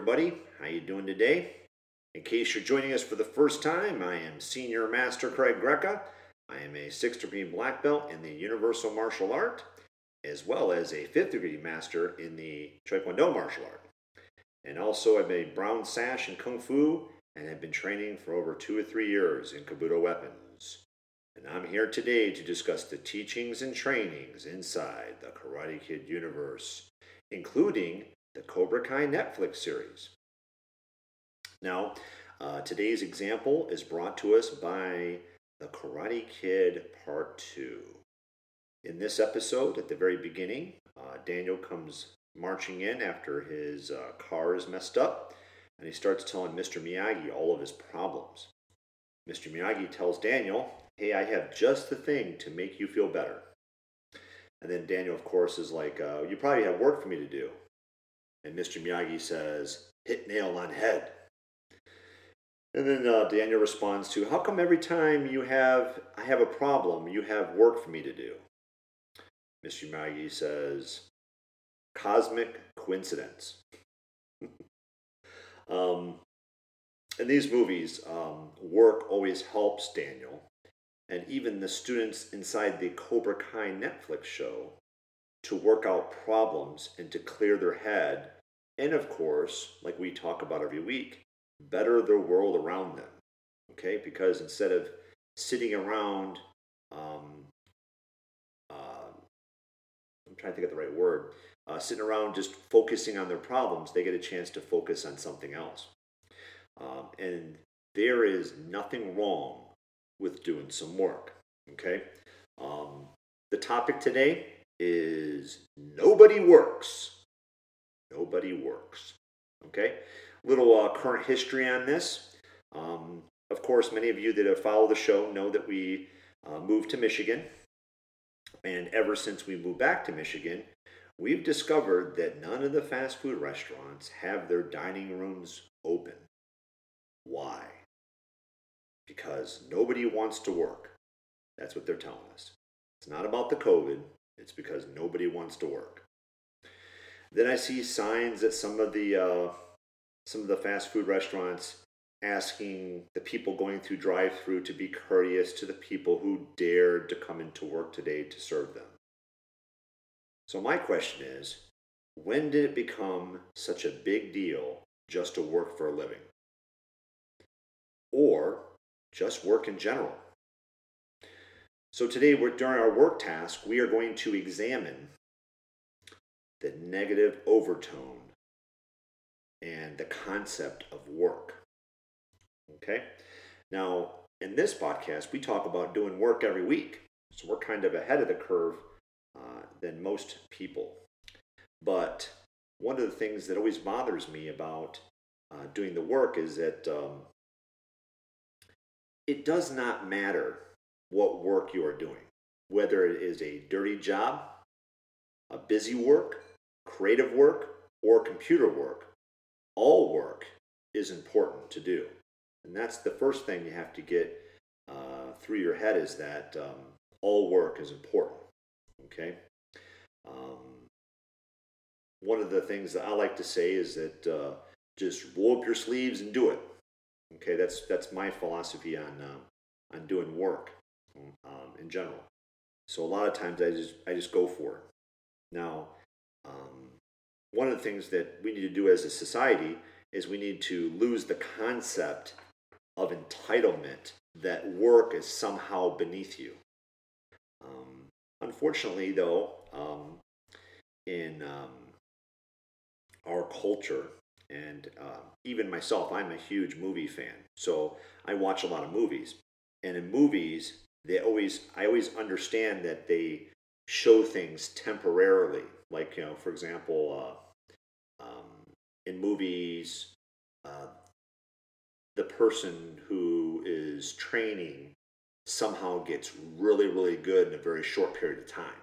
everybody, how you doing today? In case you're joining us for the first time, I am Senior Master Craig Greca. I am a 6th degree black belt in the Universal Martial Art, as well as a 5th degree master in the Taekwondo martial art. And also I'm a brown sash in Kung Fu and have been training for over two or three years in Kobudo weapons. And I'm here today to discuss the teachings and trainings inside the Karate Kid universe, including the Cobra Kai Netflix series. Now, uh, today's example is brought to us by The Karate Kid Part 2. In this episode, at the very beginning, uh, Daniel comes marching in after his uh, car is messed up, and he starts telling Mr. Miyagi all of his problems. Mr. Miyagi tells Daniel, Hey, I have just the thing to make you feel better. And then Daniel, of course, is like, uh, You probably have work for me to do. And Mr. Miyagi says, Hit nail on head. And then uh, Daniel responds to, "How come every time you have I have a problem, you have work for me to do?" Mr. Miyagi says, "Cosmic coincidence." um, in these movies, um, work always helps Daniel, and even the students inside the Cobra Kai Netflix show to work out problems and to clear their head, and of course, like we talk about every week, better the world around them. Okay, because instead of sitting around, um, uh, I'm trying to think of the right word, uh, sitting around just focusing on their problems, they get a chance to focus on something else. Um, and there is nothing wrong with doing some work. Okay, um, the topic today is nobody works. Nobody works. Okay, little uh, current history on this. Um, of course, many of you that have followed the show know that we uh, moved to Michigan. And ever since we moved back to Michigan, we've discovered that none of the fast food restaurants have their dining rooms open. Why? Because nobody wants to work. That's what they're telling us. It's not about the COVID, it's because nobody wants to work. Then I see signs at some of the uh, some of the fast food restaurants asking the people going through drive through to be courteous to the people who dared to come into work today to serve them. So, my question is when did it become such a big deal just to work for a living? Or just work in general? So, today, during our work task, we are going to examine the negative overtone and the concept of work. Okay? Now, in this podcast, we talk about doing work every week. So we're kind of ahead of the curve uh, than most people. But one of the things that always bothers me about uh, doing the work is that um, it does not matter what work you are doing, whether it is a dirty job, a busy work, creative work, or computer work all work is important to do. And that's the first thing you have to get uh, through your head is that um, all work is important. Okay? Um, one of the things that I like to say is that uh, just roll up your sleeves and do it. Okay, that's that's my philosophy on uh, on doing work um, in general. So a lot of times I just I just go for it. Now, um, one of the things that we need to do as a society is we need to lose the concept of entitlement that work is somehow beneath you. Um, unfortunately, though, um, in um, our culture, and uh, even myself, I'm a huge movie fan. So I watch a lot of movies. And in movies, they always, I always understand that they show things temporarily. Like, you know, for example, uh, um, in movies, uh, the person who is training somehow gets really, really good in a very short period of time.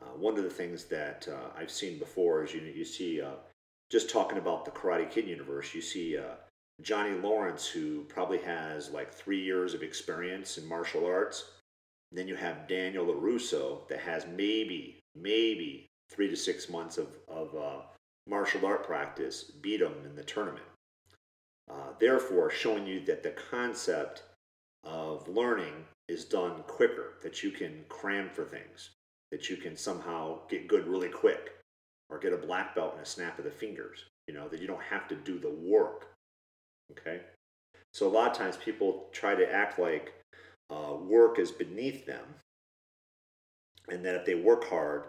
Uh, one of the things that uh, I've seen before is you, you see, uh, just talking about the Karate Kid universe, you see uh, Johnny Lawrence, who probably has like three years of experience in martial arts. Then you have Daniel LaRusso that has maybe maybe three to six months of, of uh, martial art practice beat him in the tournament. Uh, therefore, showing you that the concept of learning is done quicker, that you can cram for things, that you can somehow get good really quick, or get a black belt in a snap of the fingers, you know, that you don't have to do the work. Okay? So a lot of times people try to act like uh, work is beneath them, and that if they work hard,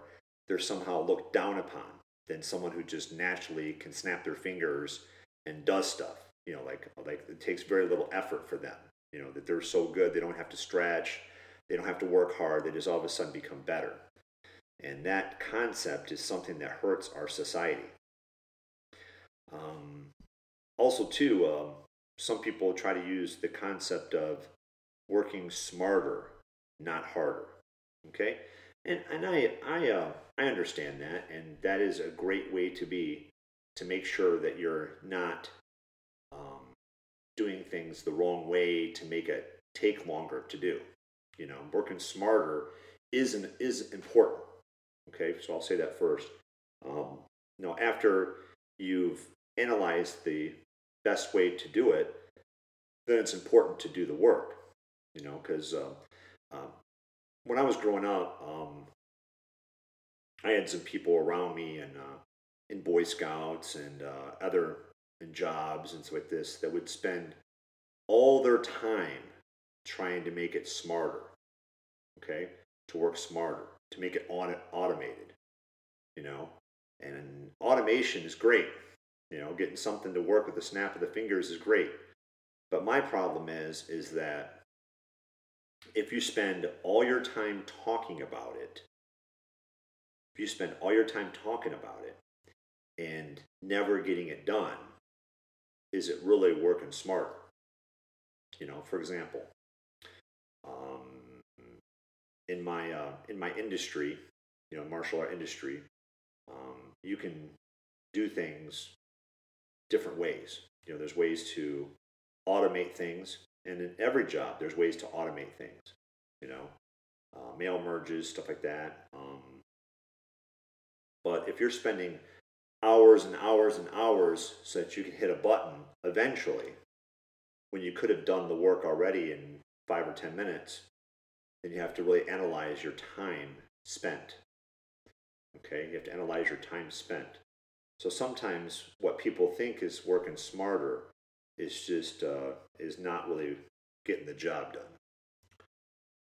they're somehow looked down upon than someone who just naturally can snap their fingers and does stuff. You know, like like it takes very little effort for them. You know that they're so good they don't have to stretch, they don't have to work hard. They just all of a sudden become better. And that concept is something that hurts our society. Um, also, too, um, some people try to use the concept of working smarter, not harder. Okay, and and I I uh, I understand that, and that is a great way to be to make sure that you're not um, doing things the wrong way to make it take longer to do. You know, working smarter is an, is important. Okay, so I'll say that first. Um, know, after you've analyzed the best way to do it, then it's important to do the work. You know, because uh, uh, when I was growing up, um, I had some people around me and uh, in Boy Scouts and uh, other and jobs and so like this that would spend all their time trying to make it smarter. Okay, to work smarter, to make it automated. You know, and automation is great. You know, getting something to work with the snap of the fingers is great. But my problem is, is that if you spend all your time talking about it, if you spend all your time talking about it and never getting it done, is it really working smart? You know, for example, um, in my uh, in my industry, you know, martial art industry, um, you can do things different ways. You know, there's ways to automate things, and in every job, there's ways to automate things. You know, uh, mail merges, stuff like that. Um, but if you're spending hours and hours and hours so that you can hit a button eventually, when you could have done the work already in five or 10 minutes, then you have to really analyze your time spent. Okay, you have to analyze your time spent. So sometimes what people think is working smarter is just uh, is not really getting the job done.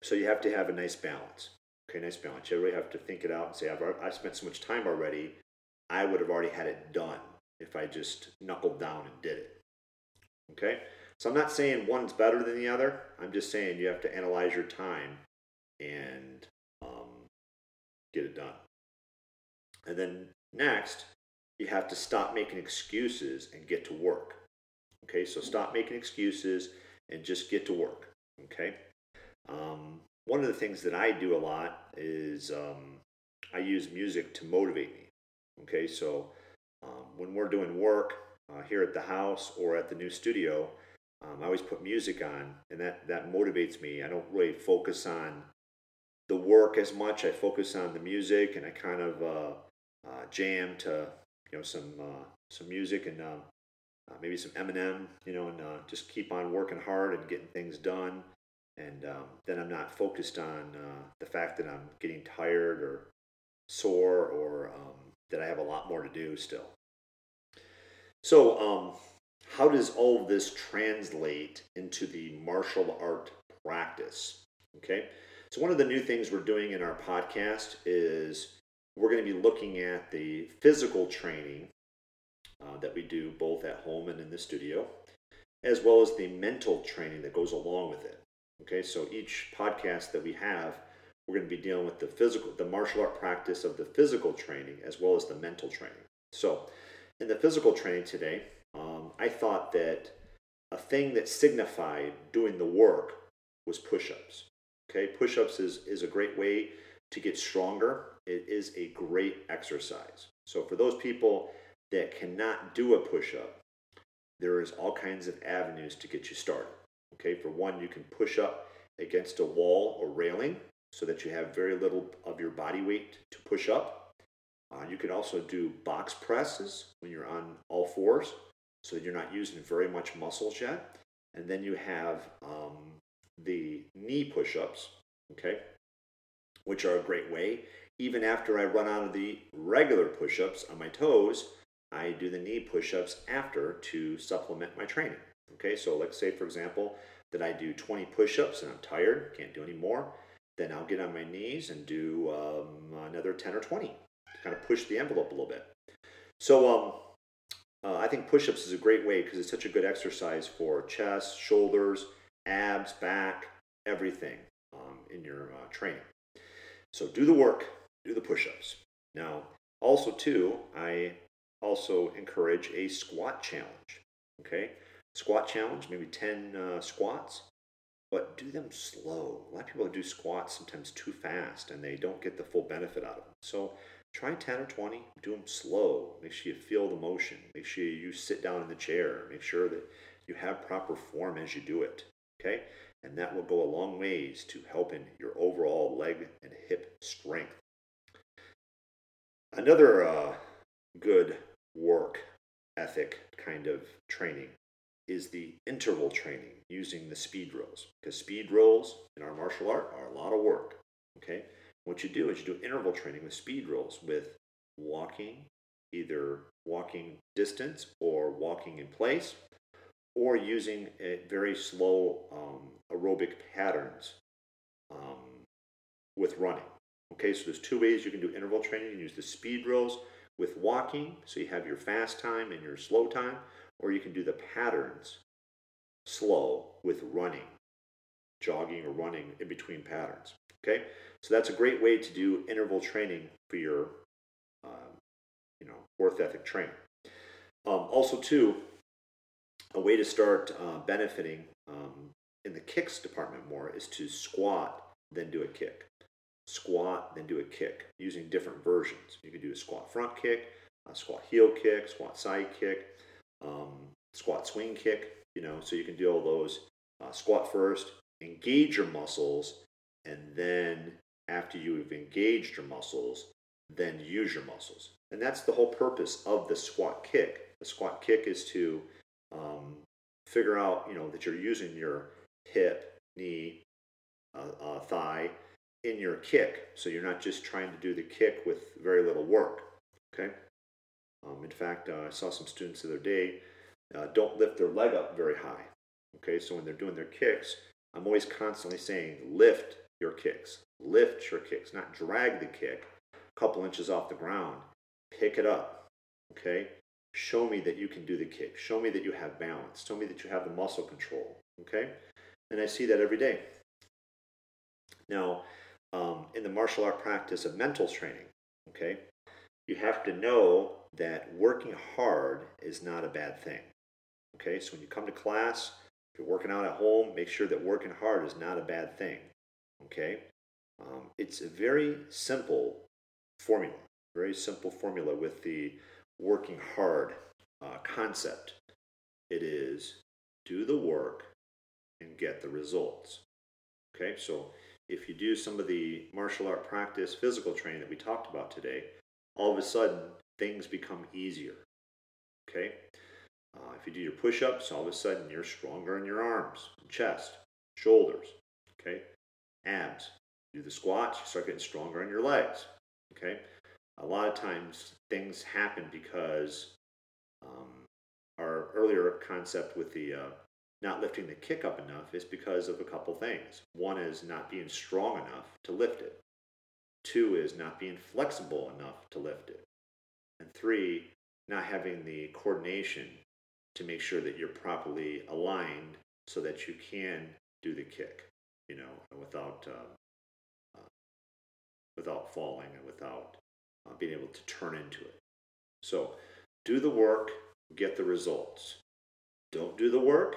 So you have to have a nice balance. Okay, nice balance. You really have to think it out and say, I've, I've spent so much time already, I would have already had it done if I just knuckled down and did it. Okay? So I'm not saying one's better than the other. I'm just saying you have to analyze your time and um, get it done. And then next, you have to stop making excuses and get to work. Okay, so stop making excuses and just get to work. Okay, um, one of the things that I do a lot is um, I use music to motivate me. Okay, so um, when we're doing work uh, here at the house or at the new studio, um, I always put music on, and that that motivates me. I don't really focus on the work as much. I focus on the music, and I kind of uh, uh, jam to you know some uh, some music and um, uh, maybe some Eminem, you know, and uh, just keep on working hard and getting things done and um, then I'm not focused on uh, the fact that I'm getting tired or sore or um, that I have a lot more to do still. So, um, how does all this translate into the martial art practice? Okay, so one of the new things we're doing in our podcast is we're going to be looking at the physical training uh, that we do both at home and in the studio, as well as the mental training that goes along with it. Okay, so each podcast that we have, we're going to be dealing with the physical, the martial art practice of the physical training as well as the mental training. So, in the physical training today, um, I thought that a thing that signified doing the work was push ups. Okay, push ups is, is a great way to get stronger. It is a great exercise. So, for those people that cannot do a push up, there is all kinds of avenues to get you started. Okay, for one, you can push up against a wall or railing. so that you have very little of your body weight to push up. Uh, you can also do box presses when you're on all fours, so you're not using very much muscles yet. And then you have um, the knee push ups, okay, which are a great way. Even after I run out of the regular push ups on my toes, I do the knee push ups after to supplement my training. Okay, so let's say, for example, that I do 20 push ups and I'm tired, can't do any more. Then I'll get on my knees and do um, another 10 or 20 to kind of push the envelope a little bit. So, um, uh, I think push ups is a great way because it's such a good exercise for chest, shoulders, abs, back, everything um, in your uh, training. So, do the work, do the push ups. Now, also, too, I also encourage a squat challenge. Okay, squat challenge, maybe 10 uh, squats, but do them slow. A lot of people do squats sometimes too fast and they don't get the full benefit out of them. So try 10 or 20, do them slow. Make sure you feel the motion. Make sure you sit down in the chair. Make sure that you have proper form as you do it. Okay, and that will go a long ways to helping your overall leg and hip strength. Another uh, good work ethic kind of training is the interval training using the speed drills. Because speed drills in our martial art are a lot of work. Okay? What you do is you do interval training with speed drills with walking, either walking distance or walking in place, or using very slow um, aerobic patterns um, with running. Okay, so there's two ways you can do interval training. You can use the speed drills with walking, so you have your fast time and your slow time, or you can do the patterns slow with running, jogging or running in between patterns. Okay, so that's a great way to do interval training for your, uh, you know, worth ethic training. Um, also, too, a way to start uh, benefiting um, in the kicks department more is to squat, then do a kick squat, then do a kick using different versions. You can do a squat front kick, a squat heel kick, squat side kick, um, squat swing kick, you know, so you can do all those. Uh, squat first, engage your muscles, and then after you've engaged your muscles, then use your muscles. And that's the whole purpose of the squat kick. The squat kick is to um, figure out, you know, that you're using your hip, knee, uh, uh, thigh, in your kick. So you're not just trying to do the kick with very little work. Okay. Um, in fact, uh, I saw some students the other day uh, don't lift their leg up very high. Okay, so when they're doing their kicks, I'm always constantly saying lift your kicks, lift your kicks, not drag the kick a couple inches off the ground. Pick it up. Okay, show me that you can do the kick. Show me that you have balance. Show me that you have the muscle control. Okay, and I see that every day. Now, um, in the martial art practice of mental training. Okay, you have to know that working hard is not a bad thing. Okay, so when you come to class, if you're working out at home, make sure that working hard is not a bad thing. Okay, um, it's a very simple formula, very simple formula with the working hard uh, concept. It is do the work and get the results. Okay, so if you do some of the martial art practice physical training that we talked about today, all of a sudden things become easier. Okay? Uh, if you do your push ups, all of a sudden you're stronger in your arms, chest, shoulders. Okay? Abs. Do the squats, you start getting stronger in your legs. Okay? A lot of times things happen because um, our earlier concept with the uh, not lifting the kick up enough is because of a couple things. One is not being strong enough to lift it. Two is not being flexible enough to lift it. And three, not having the coordination to make sure that you're properly aligned so that you can do the kick, you know, without uh, uh, without falling and without uh, being able to turn into it. So, do the work, get the results. Don't do the work,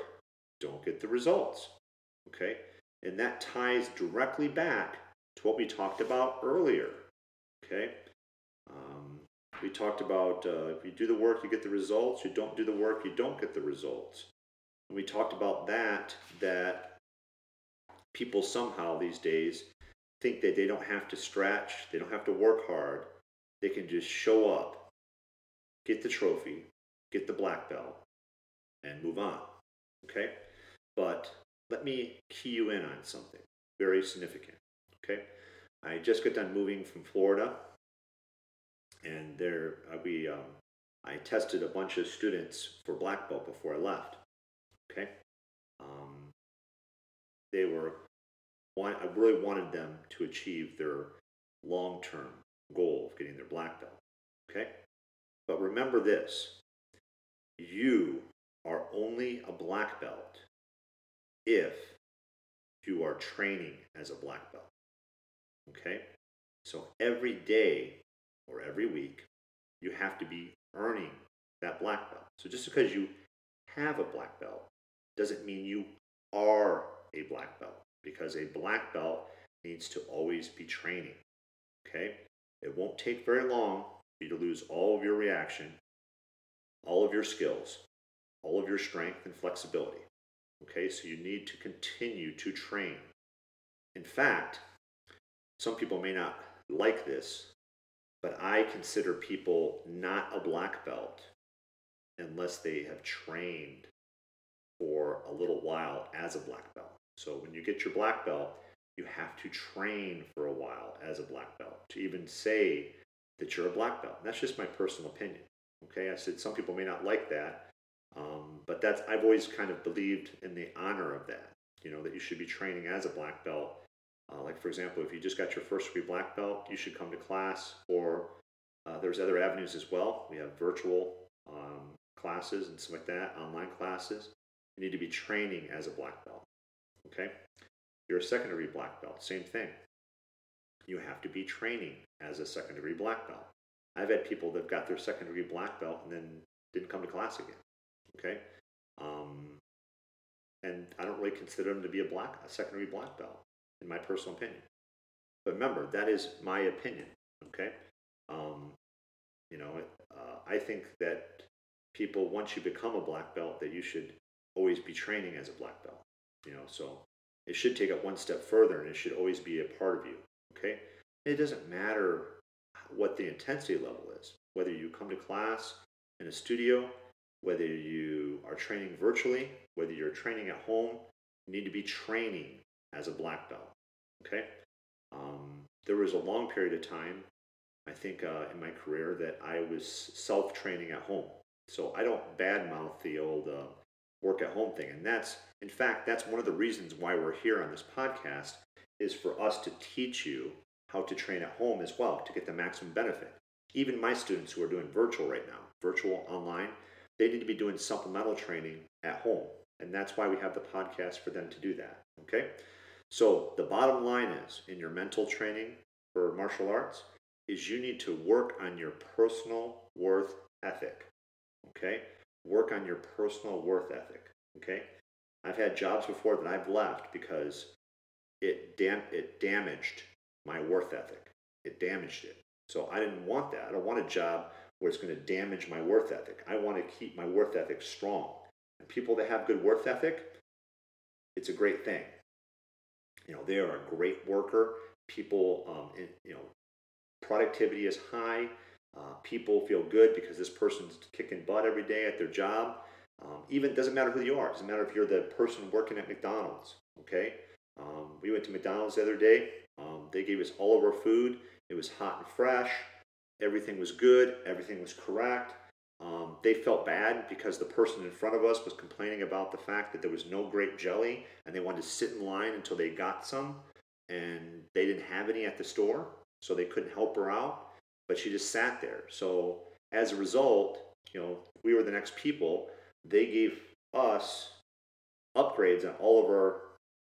don't get the results. Okay? And that ties directly back to what we talked about earlier. Okay? Um, we talked about uh, if you do the work, you get the results. You don't do the work, you don't get the results. And we talked about that, that people somehow these days think that they don't have to stretch, they don't have to work hard. They can just show up, get the trophy, get the black belt, and move on. Okay? But let me key you in on something very significant. Okay? I just got done moving from Florida, and there we um, I tested a bunch of students for black belt before I left. Okay, um, they were I really wanted them to achieve their long-term goal of getting their black belt. Okay, but remember this: you are only a black belt if you are training as a black belt. Okay? So every day or every week, you have to be earning that black belt. So just because you have a black belt doesn't mean you are a black belt because a black belt needs to always be training. Okay? It won't take very long for you to lose all of your reaction, all of your skills, all of your strength and flexibility. Okay, so you need to continue to train. In fact, some people may not like this, but I consider people not a black belt unless they have trained for a little while as a black belt. So when you get your black belt, you have to train for a while as a black belt to even say that you're a black belt. And that's just my personal opinion. Okay, I said some people may not like that, um, but that's I've always kind of believed in the honor of that. You know that you should be training as a black belt uh, like for example, if you just got your first degree black belt, you should come to class. Or uh, there's other avenues as well. We have virtual um, classes and stuff like that, online classes. You need to be training as a black belt. Okay, you're a second degree black belt. Same thing. You have to be training as a second degree black belt. I've had people that got their second degree black belt and then didn't come to class again. Okay, um, and I don't really consider them to be a black a secondary black belt in my personal opinion. But remember, that is my opinion. Okay, um, you know, uh, I think that people once you become a black belt, that you should always be training as a black belt. You know, so it should take it one step further, and it should always be a part of you. Okay, it doesn't matter what the intensity level is, whether you come to class in a studio, whether you are training virtually, whether you're training at home, you need to be training as a black belt. Okay, um, there was a long period of time, I think, uh, in my career that I was self training at home. So I don't badmouth the old uh, work at home thing, and that's, in fact, that's one of the reasons why we're here on this podcast is for us to teach you how to train at home as well to get the maximum benefit. Even my students who are doing virtual right now, virtual online, they need to be doing supplemental training at home. And that's why we have the podcast for them to do that. Okay? So the bottom line is in your mental training for martial arts is you need to work on your personal worth ethic. Okay? Work on your personal worth ethic. Okay? I've had jobs before that I've left because it dam- it damaged my worth ethic. It damaged it. So I didn't want that. I don't want a job where it's going to damage my worth ethic. I want to keep my worth ethic strong. And people that have good worth ethic, it's a great thing. You know, they are a great worker. People, um, in, you know, productivity is high. Uh, people feel good because this person's kicking butt every day at their job. Um, even doesn't matter who you are. It doesn't matter if you're the person working at McDonald's. Okay, um, we went to McDonald's the other day. Um, they gave us all of our food. It was hot and fresh. Everything was good. Everything was correct. Um, they felt bad because the person in front of us was complaining about the fact that there was no grape jelly and they wanted to sit in line until they got some and they didn't have any at the store so they couldn't help her out but she just sat there so as a result you know we were the next people they gave us upgrades on all of our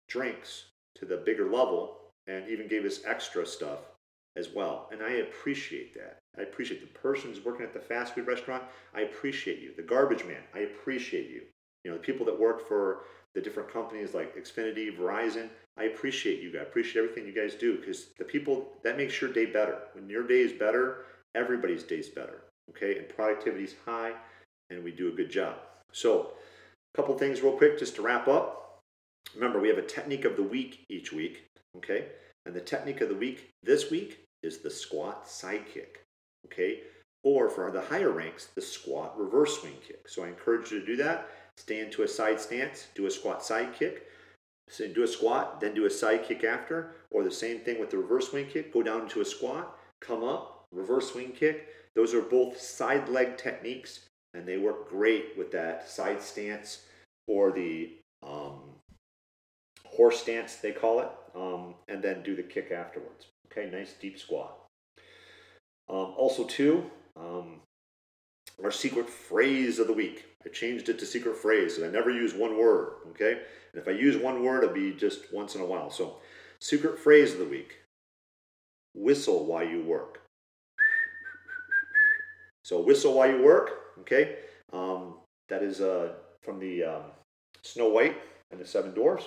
drinks to the bigger level and even gave us extra stuff as well. And I appreciate that. I appreciate the person who's working at the fast food restaurant. I appreciate you. The garbage man, I appreciate you. You know, the people that work for the different companies like Xfinity, Verizon, I appreciate you guys. I appreciate everything you guys do because the people that makes your day better. When your day is better, everybody's day is better. Okay, and productivity is high, and we do a good job. So, a couple things real quick just to wrap up. Remember, we have a technique of the week each week. Okay? And the technique of the week this week is the squat side kick. Okay? Or for the higher ranks, the squat reverse swing kick. So I encourage you to do that. Stand to a side stance, do a squat side kick. So do a squat, then do a side kick after, or the same thing with the reverse swing kick. Go down to a squat, come up, reverse swing kick. Those are both side leg techniques, and they work great with that side stance or the um, horse stance, they call it, um, and then do the kick afterwards. Okay, nice deep squat. Um, also, too, um, our secret phrase of the week. I changed it to secret phrase, so I never use one word. Okay, and if I use one word, it'll be just once in a while. So, secret phrase of the week: whistle while you work. So, whistle while you work. Okay, um, that is uh, from the um, Snow White and the Seven Dwarfs.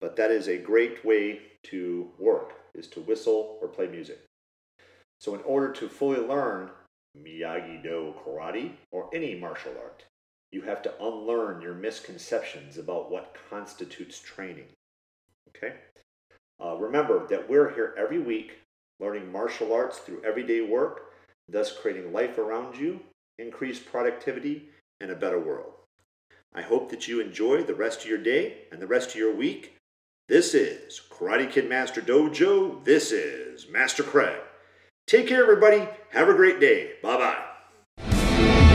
But that is a great way to work, is to whistle or play music. So in order to fully learn Miyagi-Do karate or any martial art, you have to unlearn your misconceptions about what constitutes training. Okay? Uh, remember that we're here every week learning martial arts through everyday work, thus creating life around you, increased productivity, and a better world. I hope that you enjoy the rest of your day and the rest of your week. This is Karate Kid Master Dojo. This is Master Craig. Take care, everybody. Have a great day. Bye bye.